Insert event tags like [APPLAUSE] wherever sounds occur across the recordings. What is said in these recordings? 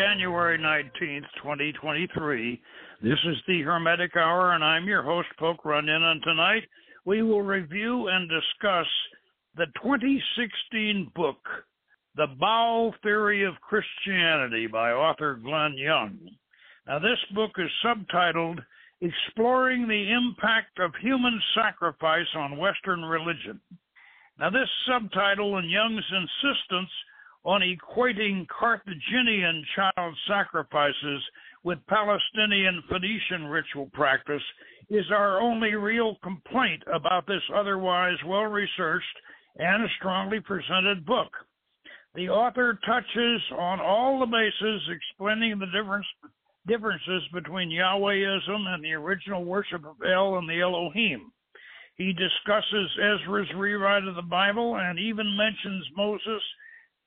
January 19th, 2023. This is the Hermetic Hour, and I'm your host, Poke Runyon. And tonight we will review and discuss the 2016 book, The Baal Theory of Christianity by author Glenn Young. Now, this book is subtitled Exploring the Impact of Human Sacrifice on Western Religion. Now, this subtitle and Young's insistence on equating Carthaginian child sacrifices with Palestinian Phoenician ritual practice is our only real complaint about this otherwise well researched and strongly presented book. The author touches on all the bases explaining the difference, differences between Yahwehism and the original worship of El and the Elohim. He discusses Ezra's rewrite of the Bible and even mentions Moses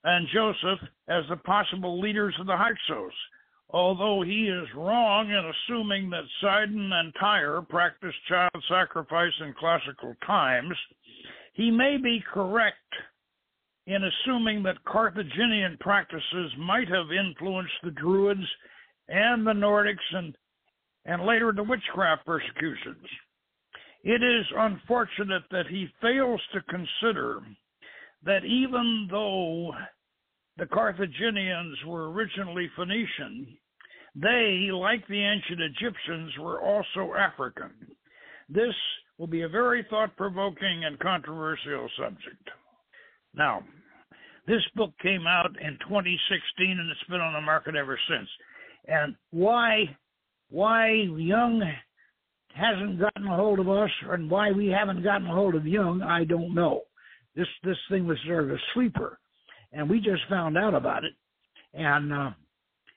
and Joseph as the possible leaders of the Hyksos, although he is wrong in assuming that Sidon and Tyre practiced child sacrifice in classical times. He may be correct in assuming that Carthaginian practices might have influenced the Druids and the Nordics and, and later the witchcraft persecutions. It is unfortunate that he fails to consider that even though the Carthaginians were originally Phoenician, they, like the ancient Egyptians, were also African. This will be a very thought provoking and controversial subject. Now, this book came out in 2016 and it's been on the market ever since. And why why Young hasn't gotten a hold of us and why we haven't gotten a hold of Young, I don't know. This this thing was sort of a sleeper, and we just found out about it, and uh,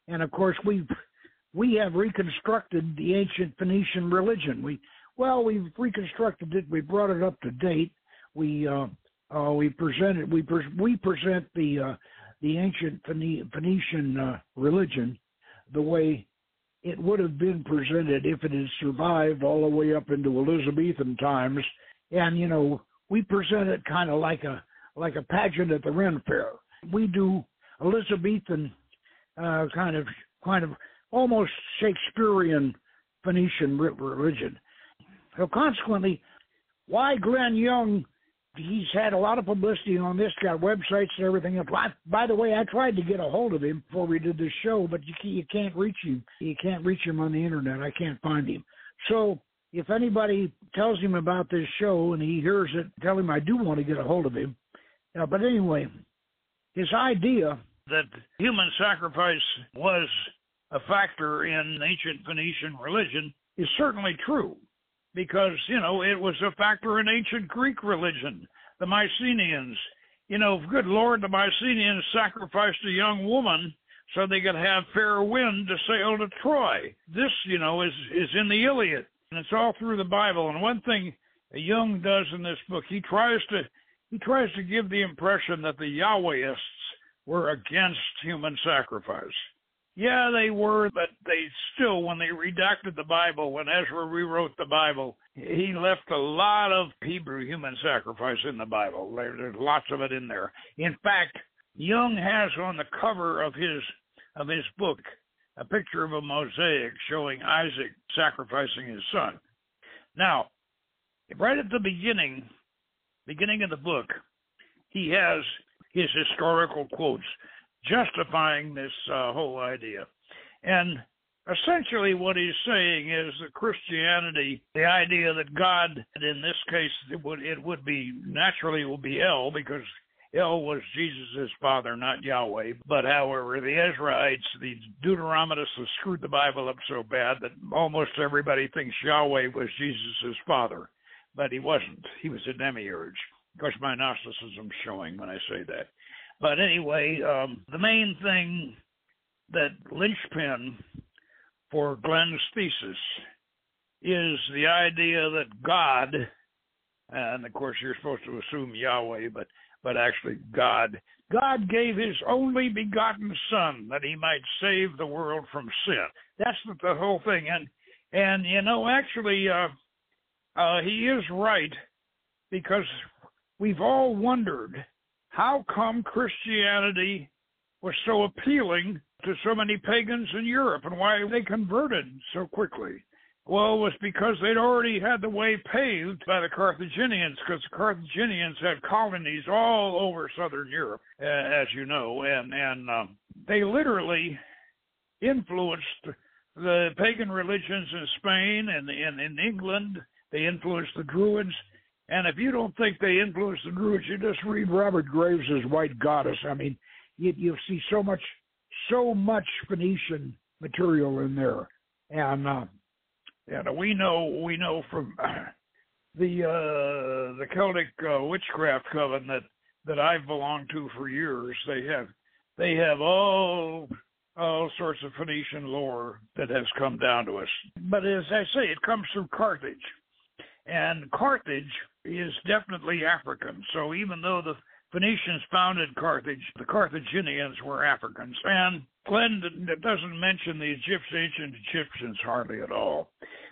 and of course we we have reconstructed the ancient Phoenician religion. We well we've reconstructed it. We brought it up to date. We uh, uh, we presented we pre- we present the uh, the ancient Phoenician uh, religion the way it would have been presented if it had survived all the way up into Elizabethan times. And you know, we present it kind of like a like a pageant at the Ren Fair. We do Elizabethan uh, kind of kind of almost Shakespearean Phoenician religion. So consequently, why Glenn Young? He's had a lot of publicity on this, got websites and everything. Else. By the way, I tried to get a hold of him before we did this show, but you you can't reach him. You can't reach him on the internet. I can't find him. So if anybody tells him about this show and he hears it, tell him I do want to get a hold of him. Uh, but anyway, his idea that human sacrifice was a factor in ancient Phoenician religion is certainly true because, you know, it was a factor in ancient Greek religion. The Mycenaeans, you know, good Lord, the Mycenaeans sacrificed a young woman so they could have fair wind to sail to Troy. This, you know, is, is in the Iliad and it's all through the Bible. And one thing Young does in this book, he tries to he tries to give the impression that the Yahwehists were against human sacrifice. Yeah, they were, but they still, when they redacted the Bible, when Ezra rewrote the Bible, he left a lot of Hebrew human sacrifice in the Bible. There's lots of it in there. In fact, Young has on the cover of his of his book a picture of a mosaic showing Isaac sacrificing his son. Now, right at the beginning, beginning of the book, he has his historical quotes justifying this uh, whole idea. And essentially what he's saying is that Christianity, the idea that God, in this case, it would it would be naturally will be El because El was Jesus' father, not Yahweh. But however, the Ezraites, the Deuteronomists, have screwed the Bible up so bad that almost everybody thinks Yahweh was Jesus' father. But he wasn't. He was a demiurge. Of course, my Gnosticism's showing when I say that. But anyway, um, the main thing that linchpin for Glenn's thesis is the idea that God, and of course you're supposed to assume Yahweh, but but actually God. God gave his only begotten son that he might save the world from sin. That's the, whole thing. And and you know, actually uh uh he is right because we've all wondered how come Christianity was so appealing to so many pagans in Europe and why they converted so quickly. Well, it was because they'd already had the way paved by the Carthaginians, because the Carthaginians had colonies all over southern Europe, as you know, and and um, they literally influenced the pagan religions in Spain and in, in England. They influenced the Druids. And if you don't think they influenced the Druids, you just read Robert Graves' White Goddess. I mean, you, you see so much, so much Phoenician material in there, and uh, and we know we know from [CLEARS THROAT] the uh, the Celtic uh, witchcraft coven that that I've belonged to for years. They have they have all all sorts of Phoenician lore that has come down to us. But as I say, it comes through Carthage. And Carthage is definitely African. So even though the Phoenicians founded Carthage, the Carthaginians were Africans. And Glenn doesn't mention the Egyptians, ancient Egyptians hardly at all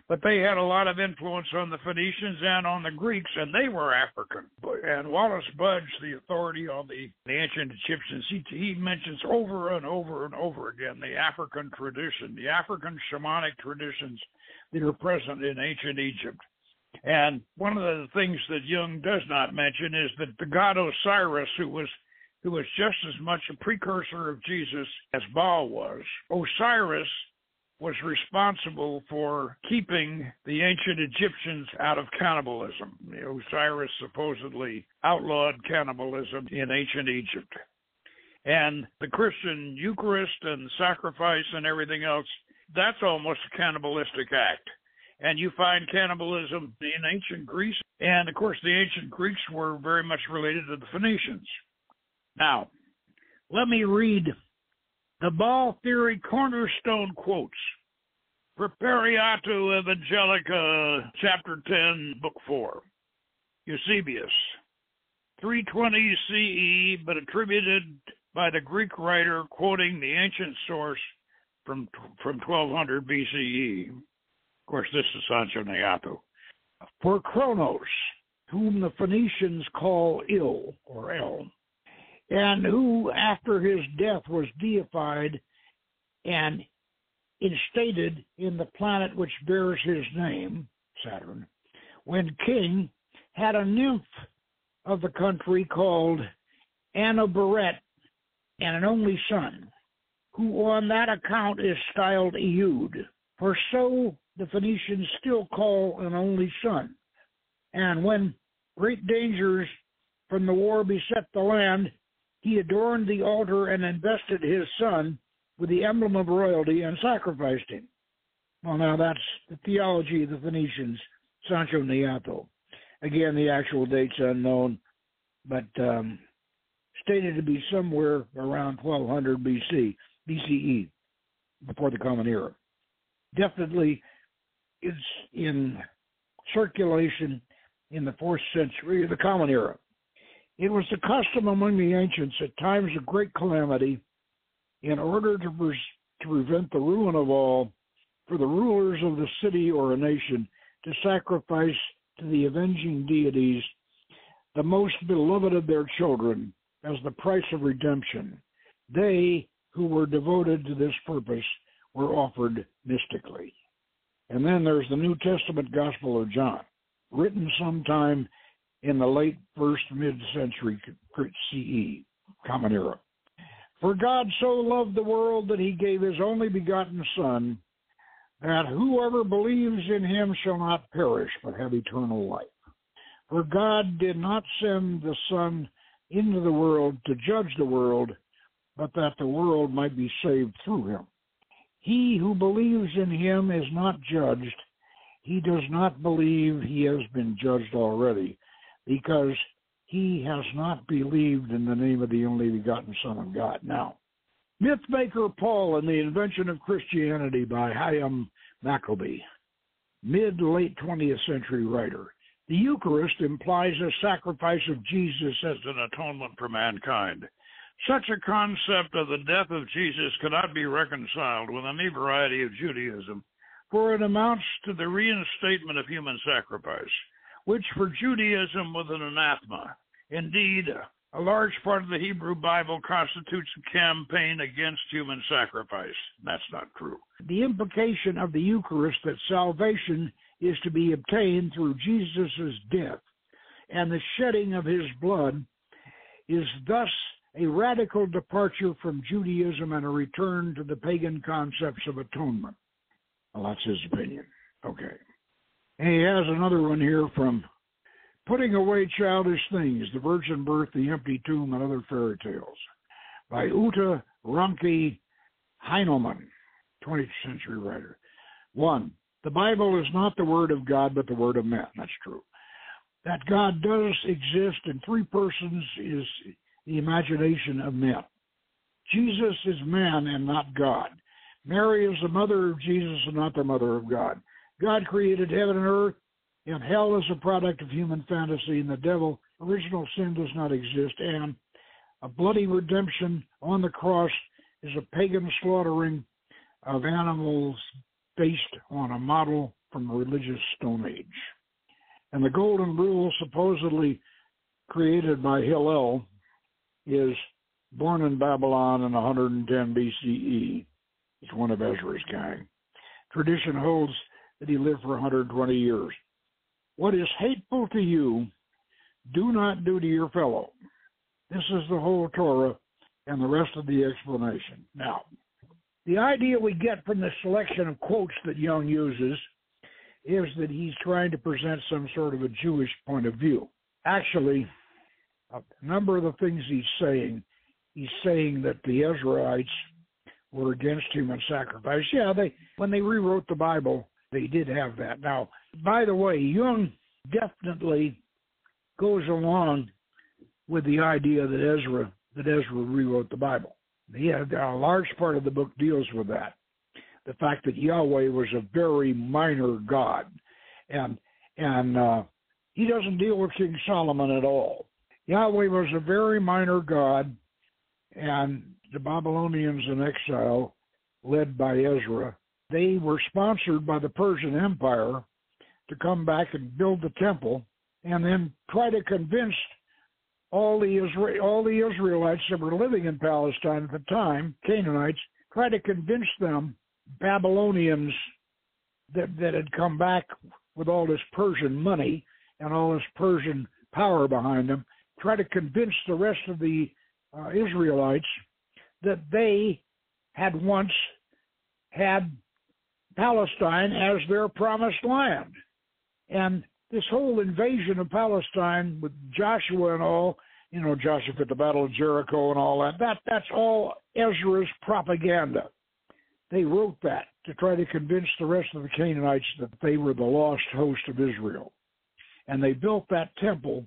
but they had a lot of influence on the Phoenicians and on the Greeks, and they were African. And Wallis Budge, the authority on the, the ancient Egyptians, he, he mentions over and over and over again the African tradition, the African shamanic traditions that are present in ancient Egypt. And one of the things that Young does not mention is that the god Osiris, who was who was just as much a precursor of Jesus as Baal was, Osiris was responsible for keeping the ancient Egyptians out of cannibalism. Osiris supposedly outlawed cannibalism in ancient Egypt. And the Christian Eucharist and sacrifice and everything else, that's almost a cannibalistic act. And you find cannibalism in ancient Greece. And of course, the ancient Greeks were very much related to the Phoenicians. Now, let me read the Baal Theory Cornerstone quotes. Praeparatio Evangelica, chapter 10, book 4. Eusebius, 320 CE, but attributed by the Greek writer quoting the ancient source from from 1200 BCE. Of course, this is Sanchuniathon. For Kronos, whom the Phoenicians call Il or El, and who after his death was deified and instated in the planet which bears his name, Saturn, when king had a nymph of the country called Anoberet and an only son, who on that account is styled Ehud, for so the Phoenicians still call an only son. And when great dangers from the war beset the land, he adorned the altar and invested his son with the emblem of royalty and sacrificed him. Well, now that's the theology of the Phoenicians, Sanchuniathon. Again, the actual date's unknown, but um, stated to be somewhere around 1200 BC, BCE, before the Common Era. Definitely, it's in circulation in the fourth century of the Common Era. It was the custom among the ancients at times of great calamity, in order to, to prevent the ruin of all, for the rulers of the city or a nation to sacrifice to the avenging deities the most beloved of their children as the price of redemption. They who were devoted to this purpose were offered mystically. And then there's the New Testament Gospel of John, written sometime in the late first mid century CE, Common Era. For God so loved the world that he gave his only begotten Son, that whoever believes in him shall not perish, but have eternal life. For God did not send the Son into the world to judge the world, but that the world might be saved through him. He who believes in him is not judged. He does not believe he has been judged already, because he has not believed in the name of the only begotten Son of God. Now, Mythmaker Paul and the Invention of Christianity by Hyam Maccoby, mid late 20th century writer. The Eucharist implies a sacrifice of Jesus as an atonement for mankind. Such a concept of the death of Jesus cannot be reconciled with any variety of Judaism, for it amounts to the reinstatement of human sacrifice which for Judaism was an anathema, indeed a large part of the Hebrew Bible constitutes a campaign against human sacrifice. That's not true. The implication of the Eucharist that salvation is to be obtained through Jesus' death and the shedding of his blood is thus a radical departure from Judaism and a return to the pagan concepts of atonement. Well, that's his opinion. Okay. And he has another one here from Putting Away Childish Things The Virgin Birth, the Empty Tomb, and Other Fairy Tales by Uta Ranke Heinemann, 20th century writer. One, the Bible is not the Word of God, but the Word of man. That's true. That God does exist in three persons is the imagination of men. Jesus is man and not God. Mary is the mother of Jesus and not the mother of God. God created heaven and earth, and hell is a product of human fantasy, and the devil, original sin, does not exist. And a bloody redemption on the cross is a pagan slaughtering of animals based on a model from the religious Stone Age. And the golden rule, supposedly created by Hillel, is born in Babylon in 110 BCE. He's one of Ezra's gang. Tradition holds that he lived for 120 years. What is hateful to you, do not do to your fellow. This is the whole Torah and the rest of the explanation. Now, the idea we get from the selection of quotes that Young uses is that he's trying to present some sort of a Jewish point of view. Actually, a number of the things he's saying, he's saying that the Ezraites were against human sacrifice. Yeah, they when they rewrote the Bible, they did have that. Now, by the way, Young definitely goes along with the idea that Ezra that Ezra rewrote the Bible. Yeah, a large part of the book deals with that. The fact that Yahweh was a very minor God, and and uh, he doesn't deal with King Solomon at all. Yahweh was a very minor god, and the Babylonians in exile, led by Ezra, they were sponsored by the Persian Empire to come back and build the temple and then try to convince all the Isra- all the Israelites that were living in Palestine at the time, Canaanites, try to convince them Babylonians that that had come back with all this Persian money and all this Persian power behind them try to convince the rest of the uh, Israelites that they had once had Palestine as their promised land. And this whole invasion of Palestine with Joshua and all, you know, Joshua at the Battle of Jericho and all that, that that's all Ezra's propaganda. They wrote that to try to convince the rest of the Canaanites that they were the lost host of Israel. And they built that temple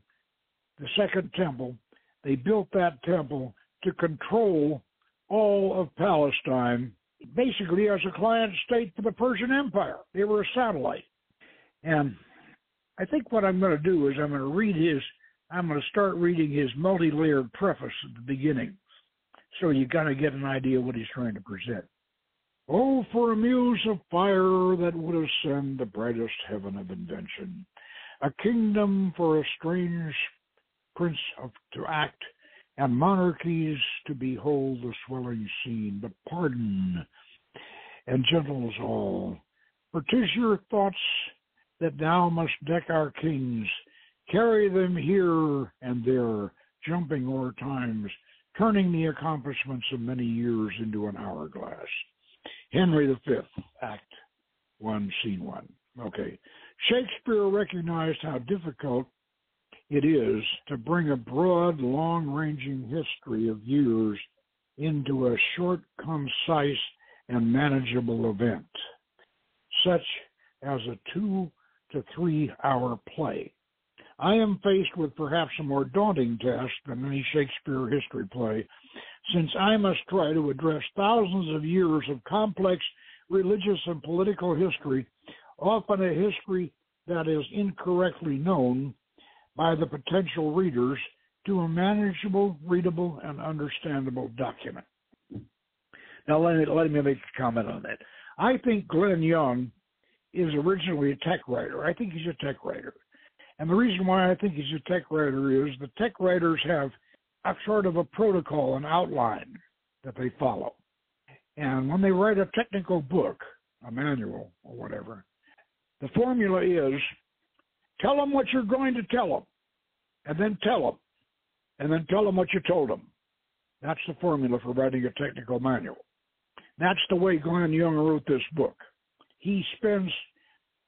the second temple, they built that temple to control all of Palestine, basically as a client state for the Persian Empire. They were a satellite. And I think what I'm going to do is I'm going to read his, I'm going to start reading his multi layered preface at the beginning. So you got to get an idea what he's trying to present. Oh, for a muse of fire that would ascend the brightest heaven of invention, a kingdom for a strange prince of to act, and monarchies to behold the swelling scene. But pardon and gentles all, for 'tis your thoughts that now must deck our kings, carry them here and there, jumping o'er times, turning the accomplishments of many years into an hourglass. Henry V, Act 1, Scene 1. Okay. Shakespeare recognized how difficult it is to bring a broad, long ranging history of years into a short, concise, and manageable event, such as a two to three hour play. I am faced with perhaps a more daunting task than any Shakespeare history play, since I must try to address thousands of years of complex religious and political history, often a history that is incorrectly known by the potential readers to a manageable, readable, and understandable document. Now, let me, let me make a comment on that. I think Glenn Young is originally a tech writer. I think he's a tech writer. And the reason why I think he's a tech writer is the tech writers have a sort of a protocol, an outline that they follow. And when they write a technical book, a manual or whatever, the formula is tell them what you're going to tell them, and then tell them, and then tell them what you told them. That's the formula for writing a technical manual. That's the way Glenn Young wrote this book. He spends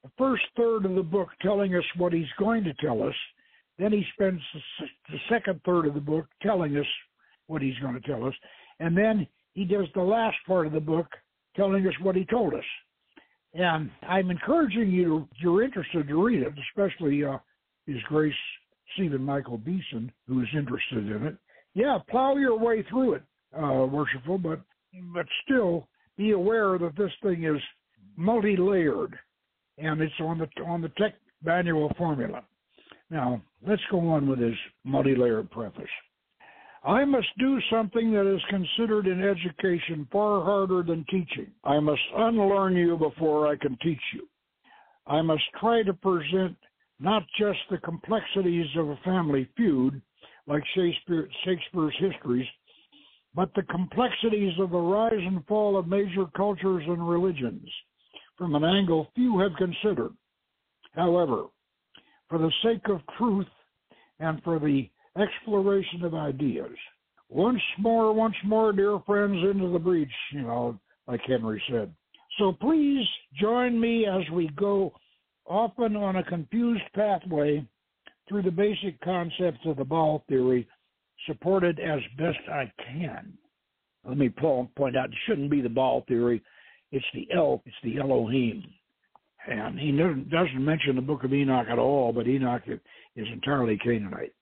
the first third of the book telling us what he's going to tell us. Then he spends the second third of the book telling us what he's going to tell us. And then he does the last part of the book telling us what he told us. And I'm encouraging you, if you're interested to read it, especially uh, His Grace Stephen Michael Beeson, who is interested in it. Yeah, plow your way through it, uh, worshipful, but but still be aware that this thing is multi-layered, and it's on the on the tech manual formula. Now let's go on with his multi-layered preface. I must do something that is considered in education far harder than teaching. I must unlearn you before I can teach you. I must try to present not just the complexities of a family feud, like Shakespeare, Shakespeare's histories, but the complexities of the rise and fall of major cultures and religions from an angle few have considered. However, for the sake of truth and for the exploration of ideas, once more, once more, dear friends, into the breach, you know, like Henry said. So please join me as we go often on a confused pathway through the basic concepts of the Baal theory supported as best I can. Let me point out it shouldn't be the Baal theory. It's the El, it's the Elohim. And he doesn't mention the book of Enoch at all, but Enoch is entirely Canaanite.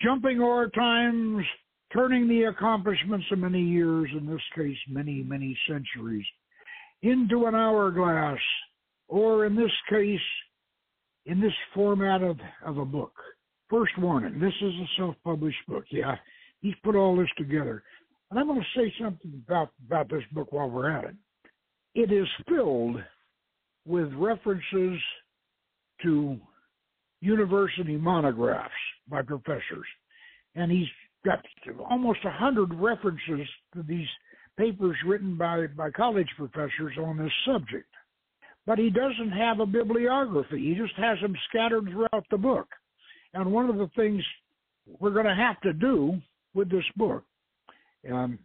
Jumping o'er times, turning the accomplishments of many years, in this case, many, many centuries, into an hourglass, or in this case, in this format of, of a book. First warning, this is a self-published book. Yeah, he's put all this together. And I'm going to say something about, about this book while we're at it. It is filled with references to university monographs by professors. And he's got almost a hundred references to these papers written by, by college professors on this subject. But he doesn't have a bibliography. He just has them scattered throughout the book. And one of the things we're going to have to do with this book, and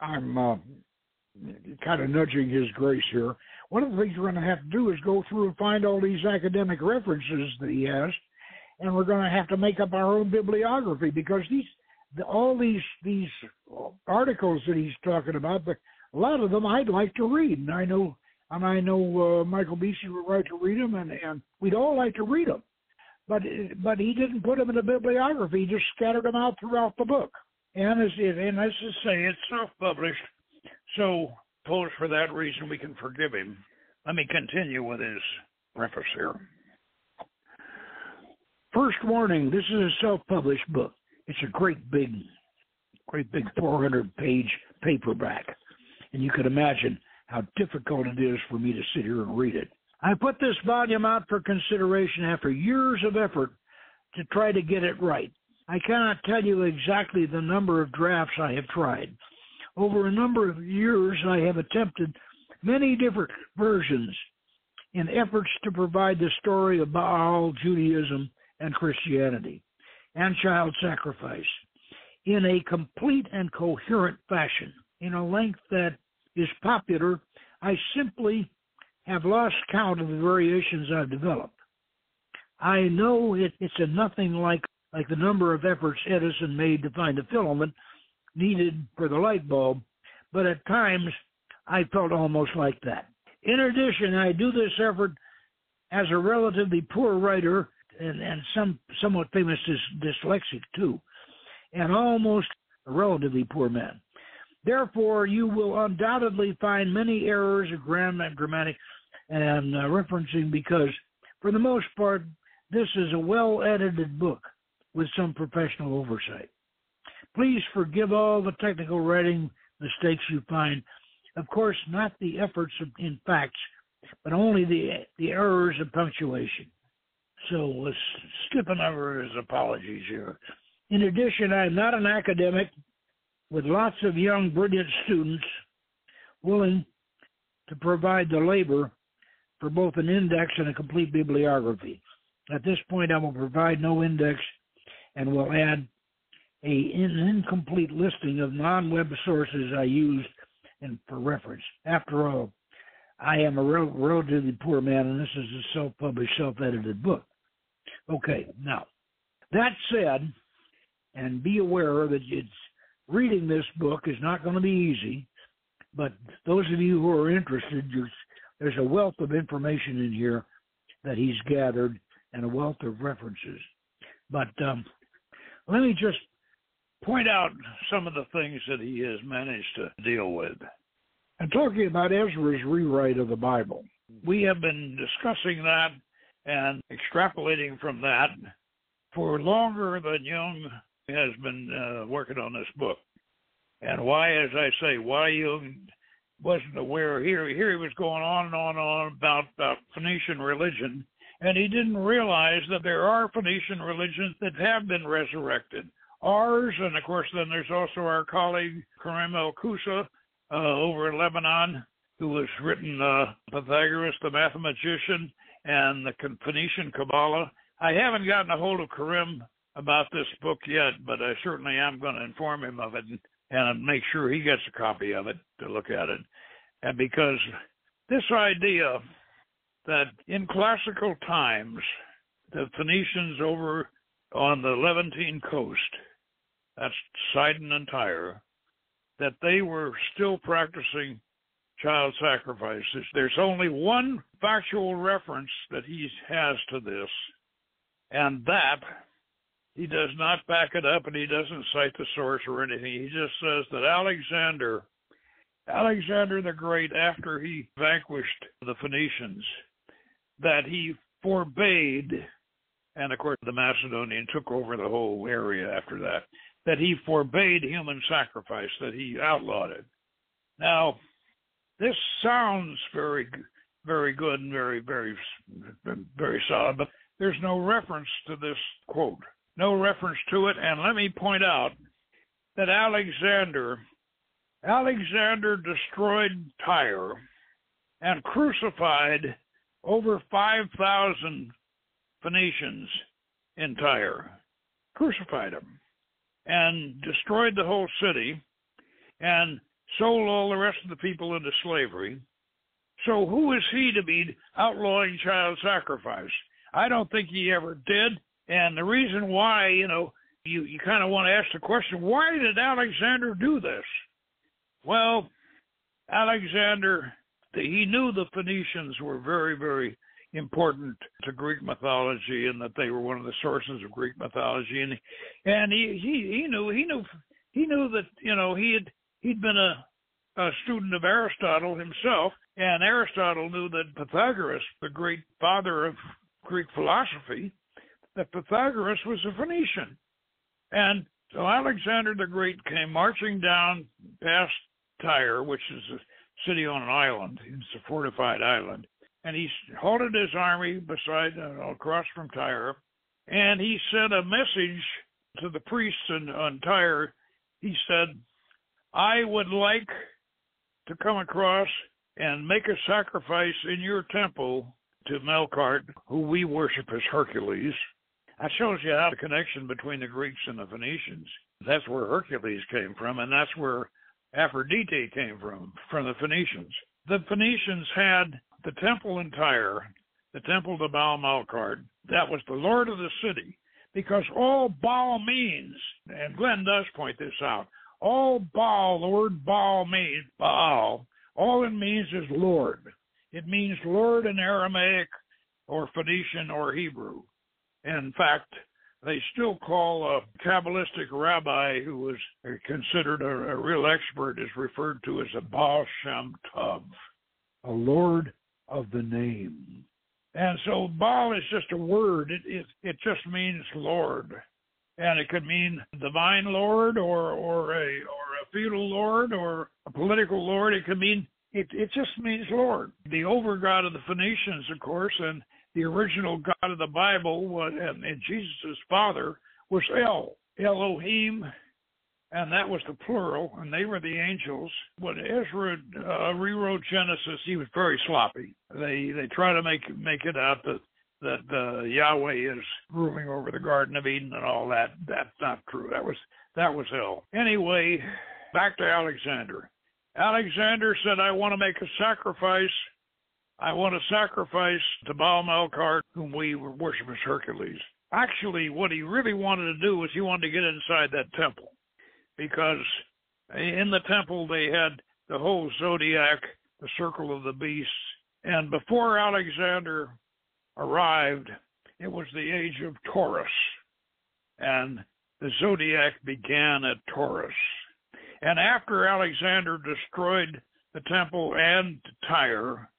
I'm uh, kind of nudging his grace here. One of the things we're going to have to do is go through and find all these academic references that he has, and we're going to have to make up our own bibliography because these all these these articles that he's talking about, but a lot of them I'd like to read, and I know and I know uh, Michael Beeson would like to read them, and and we'd all like to read them but but he didn't put them in a bibliography. He just scattered them out throughout the book. And as it, and as I say it's self-published, so suppose for that reason we can forgive him. Let me continue with his preface here. First warning: This is a self-published book. It's a great big, great big 400-page paperback, and you can imagine how difficult it is for me to sit here and read it. I put this volume out for consideration after years of effort to try to get it right. I cannot tell you exactly the number of drafts I have tried. Over a number of years, I have attempted many different versions in efforts to provide the story of Baal, Judaism, and Christianity, and child sacrifice in a complete and coherent fashion, in a length that is popular. I simply have lost count of the variations I've developed. I know it, it's a nothing like like the number of efforts Edison made to find the filament needed for the light bulb, but at times I felt almost like that. In addition, I do this effort as a relatively poor writer and, and some somewhat famous dys, dyslexic too, and almost a relatively poor man. Therefore, you will undoubtedly find many errors of grammar, and grammatic and uh, referencing because, for the most part, this is a well edited book with some professional oversight. Please forgive all the technical writing mistakes you find. Of course, not the efforts in facts, but only the the errors of punctuation. So let's skipping over his apologies here. In addition, I am not an academic with lots of young, brilliant students willing to provide the labor for both an index and a complete bibliography. At this point, I will provide no index and will add a an incomplete listing of non-web sources I used and for reference. After all, I am a rel- relatively poor man, and this is a self-published, self-edited book. Okay, now that said, and be aware that it's reading this book is not going to be easy. But those of you who are interested, there's a wealth of information in here that he's gathered and a wealth of references. But um, let me just point out some of the things that he has managed to deal with. And talking about Ezra's rewrite of the Bible, we have been discussing that and extrapolating from that for longer than Young has been uh, working on this book. And why, as I say, why Young wasn't aware here, here he was going on and on and on about, about Phoenician religion, and he didn't realize that there are Phoenician religions that have been resurrected. Ours, and of course, then there's also our colleague Karim El Koussa uh, over in Lebanon, who has written uh, Pythagoras the Mathematician and the Phoenician Kabbalah. I haven't gotten a hold of Karim about this book yet, but I certainly am going to inform him of it and, and make sure he gets a copy of it to look at it. And because this idea that in classical times, the Phoenicians over on the Levantine coast, that's Sidon and Tyre, that they were still practicing child sacrifices. There's only one factual reference that he has to this, and that he does not back it up and he doesn't cite the source or anything. He just says that Alexander, Alexander the Great, after he vanquished the Phoenicians, that he forbade, and of course the Macedonian took over the whole area after that, that he forbade human sacrifice, that he outlawed it. Now, this sounds very, very good and very, very, very solid, but there's no reference to this quote no reference to it. And let me point out that Alexander, Alexander destroyed Tyre and crucified over 5,000 Phoenicians in Tyre, crucified them, and destroyed the whole city, and sold all the rest of the people into slavery. So who is he to be outlawing child sacrifice? I don't think he ever did. And the reason why, you know, you, you kind of want to ask the question, why did Alexander do this? Well, Alexander, he knew the Phoenicians were very, very important to Greek mythology and that they were one of the sources of Greek mythology. And and he he, he knew he knew he knew that you know he had he'd been a a student of Aristotle himself, and Aristotle knew that Pythagoras, the great father of Greek philosophy, that Pythagoras was a Phoenician. And so Alexander the Great came marching down past Tyre, which is a city on an island. It's a fortified island. And he halted his army beside, uh, across from Tyre, and he sent a message to the priests in, on Tyre. He said, I would like to come across and make a sacrifice in your temple to Melkart, who we worship as Hercules, that shows you how the connection between the Greeks and the Phoenicians. That's where Hercules came from, and that's where Aphrodite came from, from the Phoenicians. The Phoenicians had the temple in Tyre, the temple to Baal Melkart. That was the lord of the city, because all Baal means, and Glenn does point this out, all Baal, the word Baal means, Baal, all it means is Lord. It means Lord in Aramaic or Phoenician or Hebrew. In fact, they still call a Kabbalistic rabbi who was considered a, a real expert is referred to as a Baal Shem Tov, a Lord of the name. And so Baal is just a word. It, it, it just means Lord. And it could mean divine Lord or, or a or a feudal Lord or a political Lord. It could mean it, it just means Lord. The over God of the Phoenicians, of course, and the original God of the Bible was, and, and Jesus' father was El. Elohim, and that was the plural, and they were the angels. When Ezra uh, rewrote Genesis, he was very sloppy. They they try to make make it out that that uh, Yahweh is ruling over the Garden of Eden and all that. That's not true. That was that was hell. Anyway, back to Alexander. Alexander said, "I want to make a sacrifice. I want to sacrifice to Baal Melkart, whom we worship as Hercules." Actually, what he really wanted to do was he wanted to get inside that temple because in the temple they had the whole zodiac, the circle of the beasts, and before Alexander arrived, it was the age of Taurus, and the zodiac began at Taurus. And after Alexander destroyed the temple and Tyre,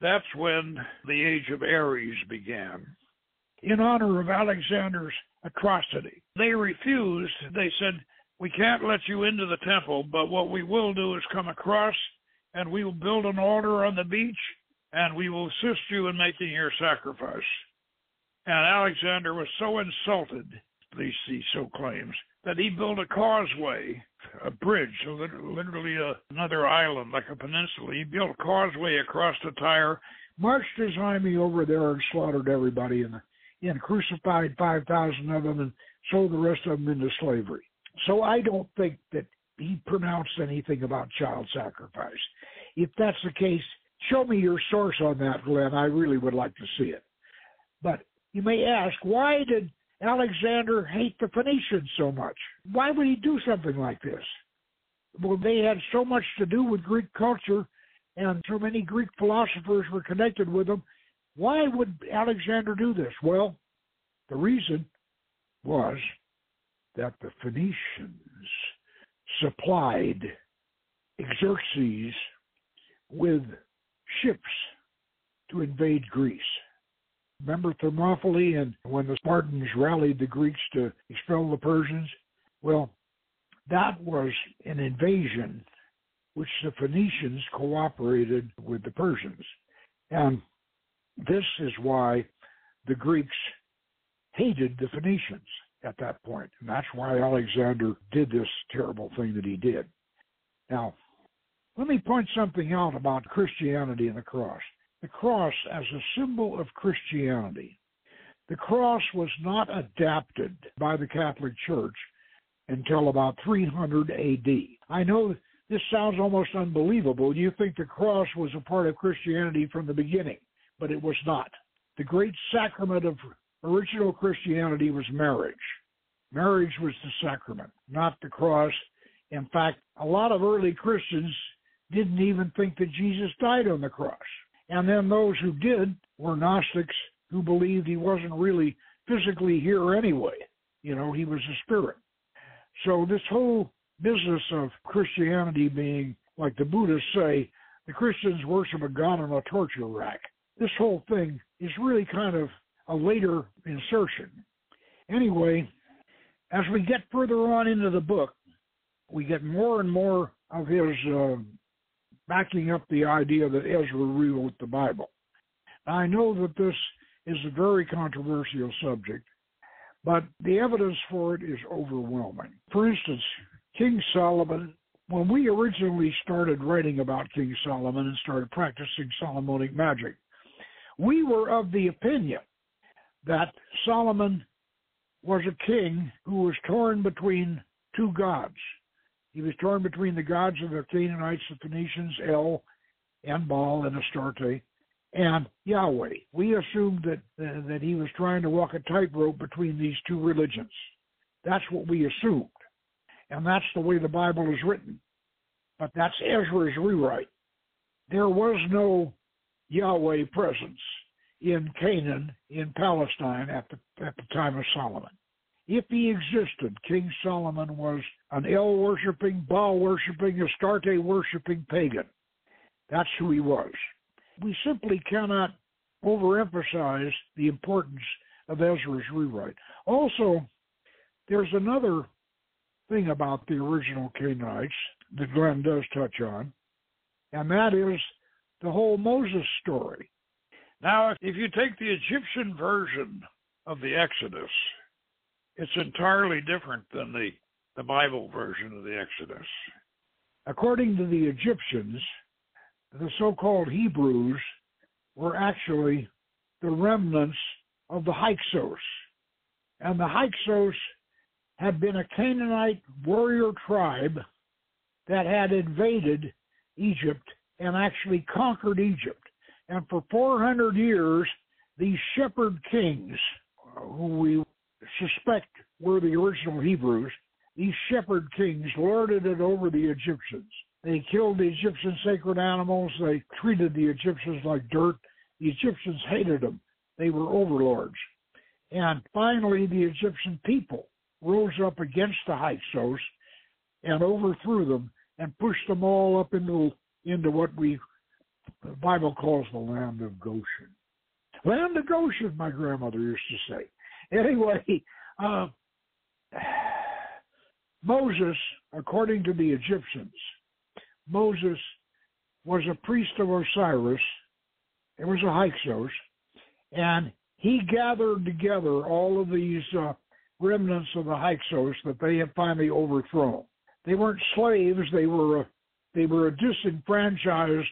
that's when the age of Aries began. In honor of Alexander's atrocity, they refused. They said, we can't let you into the temple, but what we will do is come across and we will build an altar on the beach and we will assist you in making your sacrifice. And Alexander was so insulted, at least he so claims, that he built a causeway, a bridge, literally another island, like a peninsula. He built a causeway across the Tyre, marched his army over there and slaughtered everybody, and, and crucified 5,000 of them and sold the rest of them into slavery. So I don't think that he pronounced anything about child sacrifice. If that's the case, show me your source on that, Glenn. I really would like to see it. But you may ask, why did Alexander hate the Phoenicians so much? Why would he do something like this? Well, they had so much to do with Greek culture, and so many Greek philosophers were connected with them. Why would Alexander do this? Well, the reason was that the Phoenicians supplied Xerxes with ships to invade Greece. Remember Thermopylae and when the Spartans rallied the Greeks to expel the Persians? Well, that was an invasion which the Phoenicians cooperated with the Persians. And this is why the Greeks hated the Phoenicians at that point. And that's why Alexander did this terrible thing that he did. Now, let me point something out about Christianity and the cross. The cross as a symbol of Christianity. The cross was not adapted by the Catholic Church until about 300 AD. I know this sounds almost unbelievable. You think the cross was a part of Christianity from the beginning, but it was not. The great sacrament of original Christianity was marriage. Marriage was the sacrament, not the cross. In fact, a lot of early Christians didn't even think that Jesus died on the cross. And then those who did were Gnostics who believed he wasn't really physically here anyway. You know, he was a spirit. So this whole business of Christianity being, like the Buddhists say, the Christians worship a god on a torture rack. This whole thing is really kind of a later insertion. Anyway, as we get further on into the book, we get more and more of his uh, backing up the idea that Ezra rewrote the Bible. I know that this is a very controversial subject, but the evidence for it is overwhelming. For instance, King Solomon, when we originally started writing about King Solomon and started practicing Solomonic magic, we were of the opinion that Solomon was a king who was torn between two gods. He was torn between the gods of the Canaanites, the Phoenicians, El and Baal and Astarte, and Yahweh. We assumed that uh, that he was trying to walk a tightrope between these two religions. That's what we assumed, and that's the way the Bible is written. But that's Ezra's rewrite. There was no Yahweh presence in Canaan, in Palestine, at the, at the time of Solomon. If he existed, King Solomon was an El worshiping, Baal worshiping, Astarte worshiping pagan. That's who he was. We simply cannot overemphasize the importance of Ezra's rewrite. Also, there's another thing about the original Canaanites that Glenn does touch on, and that is the whole Moses story. Now, if you take the Egyptian version of the Exodus, it's entirely different than the, the Bible version of the Exodus. According to the Egyptians, the so called Hebrews were actually the remnants of the Hyksos. And the Hyksos had been a Canaanite warrior tribe that had invaded Egypt and actually conquered Egypt. And for 400 years, these shepherd kings, uh, who we suspect were the original Hebrews, these shepherd kings lorded it over the Egyptians. They killed the Egyptian sacred animals. They treated the Egyptians like dirt. The Egyptians hated them. They were overlords. And finally, the Egyptian people rose up against the Hyksos and overthrew them and pushed them all up into into what we the Bible calls the land of Goshen. Land of Goshen, my grandmother used to say. [LAUGHS] Anyway, uh, [SIGHS] Moses, according to the Egyptians, Moses was a priest of Osiris. It was a Hyksos, and he gathered together all of these uh, remnants of the Hyksos that they had finally overthrown. They weren't slaves; they were a, they were a disenfranchised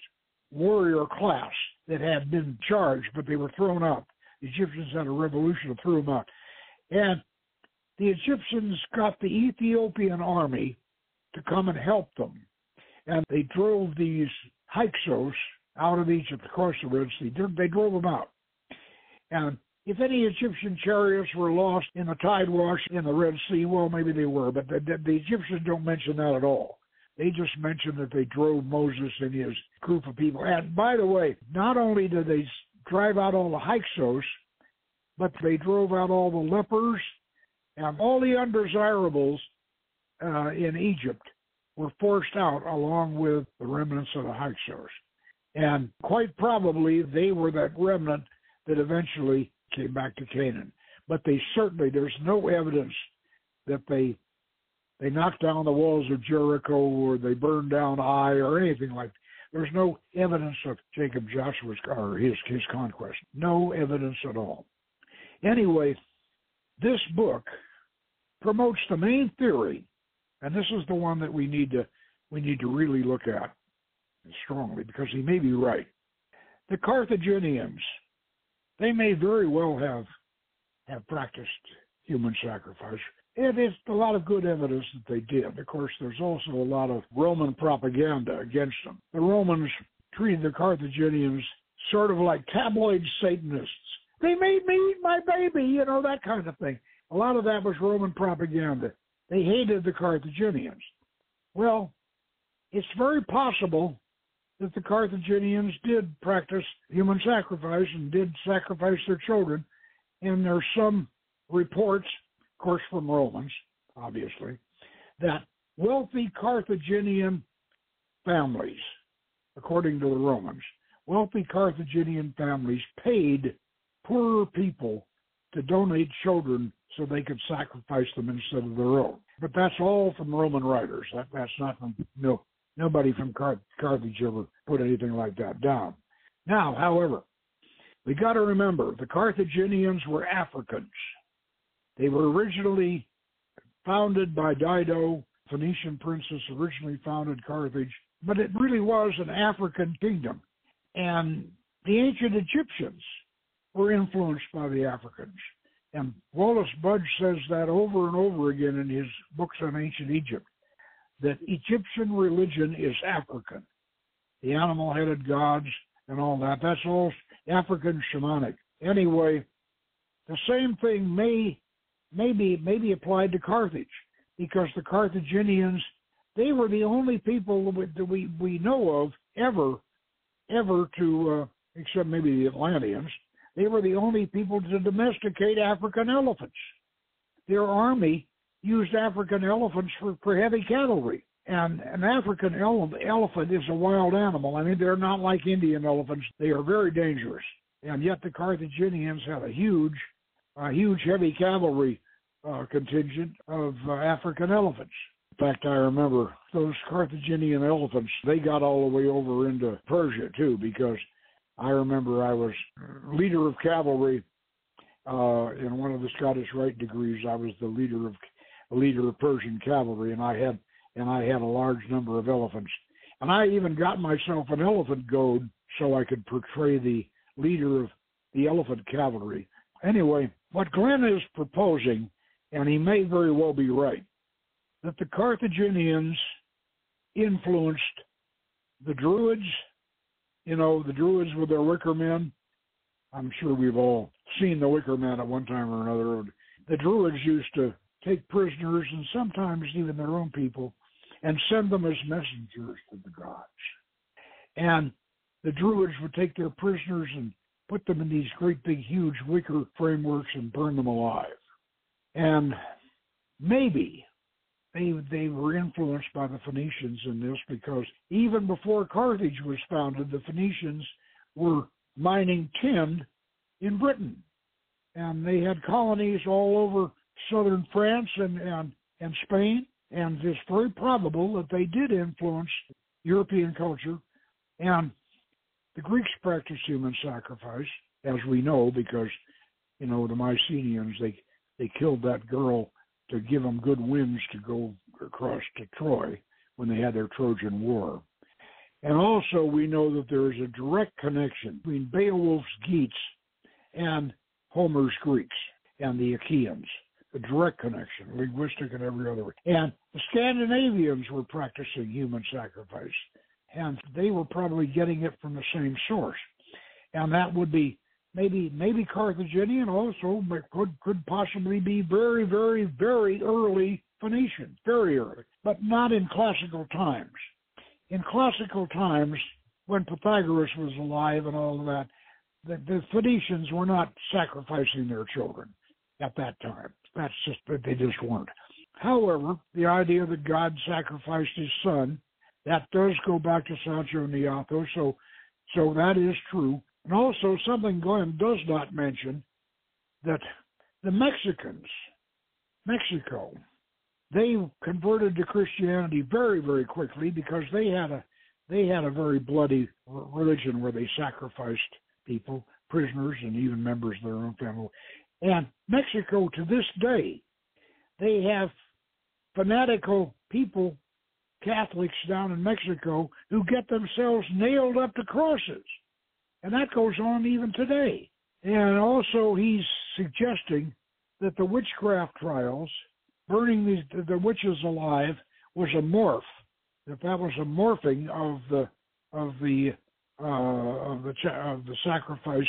warrior class that had been charged, but they were thrown out. The Egyptians had a revolution and threw them out, and the Egyptians got the Ethiopian army to come and help them, and they drove these Hyksos out of Egypt across the Red Sea. They drove them out. And if any Egyptian chariots were lost in the tide wash in the Red Sea, well, maybe they were, but the, the, the Egyptians don't mention that at all. They just mentioned that they drove Moses and his group of people. And by the way, not only did they drive out all the Hyksos, but they drove out all the lepers and all the undesirables uh, in Egypt were forced out along with the remnants of the Hyksos. And quite probably they were that remnant that eventually came back to Canaan. But they certainly, there's no evidence that they they knocked down the walls of Jericho or they burned down Ai or anything like that. There's no evidence of Jacob Joshua's or his his conquest. No evidence at all. Anyway, this book promotes the main theory, and this is the one that we need to we need to really look at strongly because he may be right. The Carthaginians they may very well have have practiced human sacrifice. It is a lot of good evidence that they did. Of course, there's also a lot of Roman propaganda against them. The Romans treated the Carthaginians sort of like tabloid Satanists. They made me eat my baby, you know, that kind of thing. A lot of that was Roman propaganda. They hated the Carthaginians. Well, it's very possible that the Carthaginians did practice human sacrifice and did sacrifice their children. And there's some reports, course, from Romans, obviously, that wealthy Carthaginian families, according to the Romans, wealthy Carthaginian families paid poorer people to donate children so they could sacrifice them instead of their own. But that's all from Roman writers. That, that's not from no Nobody from Car- Carthage ever put anything like that down. Now, however, we got to remember the Carthaginians were Africans. They were originally founded by Dido, Phoenician princess originally founded Carthage, but it really was an African kingdom. And the ancient Egyptians were influenced by the Africans. And Wallis Budge says that over and over again in his books on ancient Egypt that Egyptian religion is African. The animal headed gods and all that, that's all African shamanic. Anyway, the same thing may maybe maybe applied to Carthage because the Carthaginians they were the only people that we we know of ever ever to uh, except maybe the Atlanteans they were the only people to domesticate African elephants. Their army used African elephants for, for heavy cavalry. And an African ele- elephant is a wild animal. I mean, they're not like Indian elephants. They are very dangerous. And yet the Carthaginians had a huge, a huge heavy cavalry uh, contingent of uh, African elephants. In fact, I remember those Carthaginian elephants, they got all the way over into Persia too, because I remember I was leader of cavalry uh, in one of the Scottish Rite degrees, I was the leader of leader of Persian cavalry, and I had and I had a large number of elephants, and I even got myself an elephant goad so I could portray the leader of the elephant cavalry. Anyway, what Glenn is proposing, and he may very well be right, that the Carthaginians influenced the Druids, you know, the Druids with their wicker men. I'm sure we've all seen the wicker men at one time or another. The Druids used to take prisoners and sometimes even their own people and send them as messengers to the gods. And the Druids would take their prisoners and put them in these great big huge wicker frameworks and burn them alive. And maybe they they were influenced by the Phoenicians in this because even before Carthage was founded, the Phoenicians were mining tin in Britain, and they had colonies all over southern France and and, and Spain, and it's very probable that they did influence European culture. And the Greeks practiced human sacrifice, as we know, because you know the Mycenaeans they they killed that girl to give them good winds to go across to Troy when they had their Trojan War. And also, we know that there is a direct connection between Beowulf's Geats and Homer's Greeks and the Achaeans. A direct connection, linguistic and every other way. And the Scandinavians were practicing human sacrifice, and they were probably getting it from the same source. And that would be maybe maybe Carthaginian also, but could could possibly be very very very early Phoenician, very early, but not in classical times. In classical times, when Pythagoras was alive and all of that, the, the Phoenicians were not sacrificing their children at that time. That's just that they just weren't. However, the idea that God sacrificed his son, that does go back to Sanchuniathon, so so that is true. And also something Glenn does not mention that the Mexicans, Mexico, they converted to Christianity very, very quickly because they had a they had a very bloody religion where they sacrificed people, prisoners, and even members of their own family. And Mexico to this day, they have fanatical people, Catholics down in Mexico, who get themselves nailed up to crosses and that goes on even today. And also, he's suggesting that the witchcraft trials, burning these, the witches alive, was a morph. That that was a morphing of the of the uh, of the of the sacrifice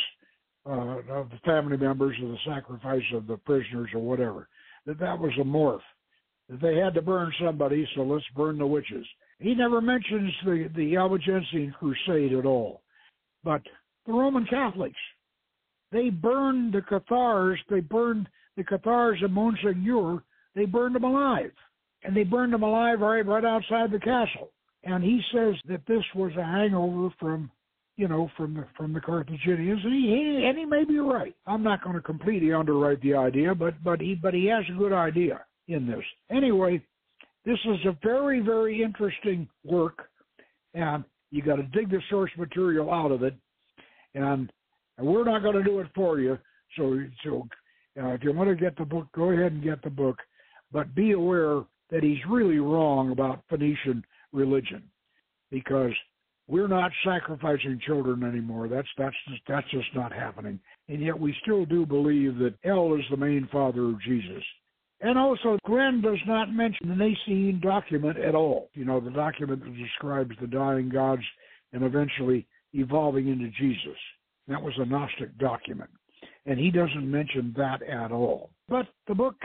uh, of the family members of the sacrifice of the prisoners or whatever. That that was a morph. They had to burn somebody, so let's burn the witches. He never mentions the the Albigensian Crusade at all. But the Roman Catholics, they burned the Cathars, they burned the Cathars of Montségur, they burned them alive. And they burned them alive right, right outside the castle. And he says that this was a hangover from, you know, from the from the Carthaginians, and he, he and he may be right. I'm not going to completely underwrite the idea, but but he but he has a good idea in this. Anyway, this is a very very interesting work, and you got to dig the source material out of it, and, and we're not going to do it for you. So so uh, if you want to get the book, go ahead and get the book, but be aware that he's really wrong about Phoenician religion, because we're not sacrificing children anymore. That's that's just, that's just not happening. And yet we still do believe that El is the main father of Jesus. And also, Glenn does not mention the Naassene document at all. You know, the document that describes the dying gods and eventually evolving into Jesus. That was a Gnostic document. And he doesn't mention that at all. But the book,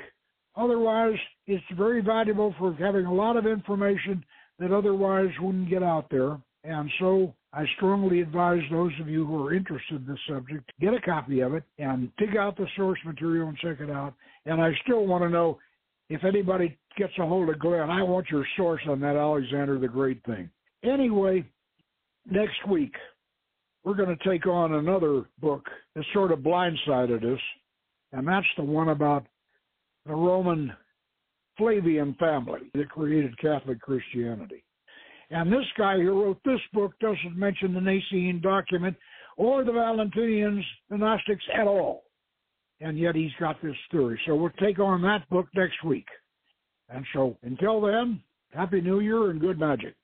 otherwise, is very valuable for having a lot of information that otherwise wouldn't get out there. And so I strongly advise those of you who are interested in this subject to get a copy of it and dig out the source material and check it out. And I still want to know if anybody gets a hold of Glenn, I want your source on that Alexander the Great thing. Anyway, next week we're going to take on another book that sort of blindsided us, and that's the one about the Roman Flavian family that created Catholic Christianity. And this guy who wrote this book doesn't mention the Naassene document or the Valentinians, the Gnostics at all. and yet he's got this theory. So we'll take on that book next week. And so until then, Happy New Year and good magic.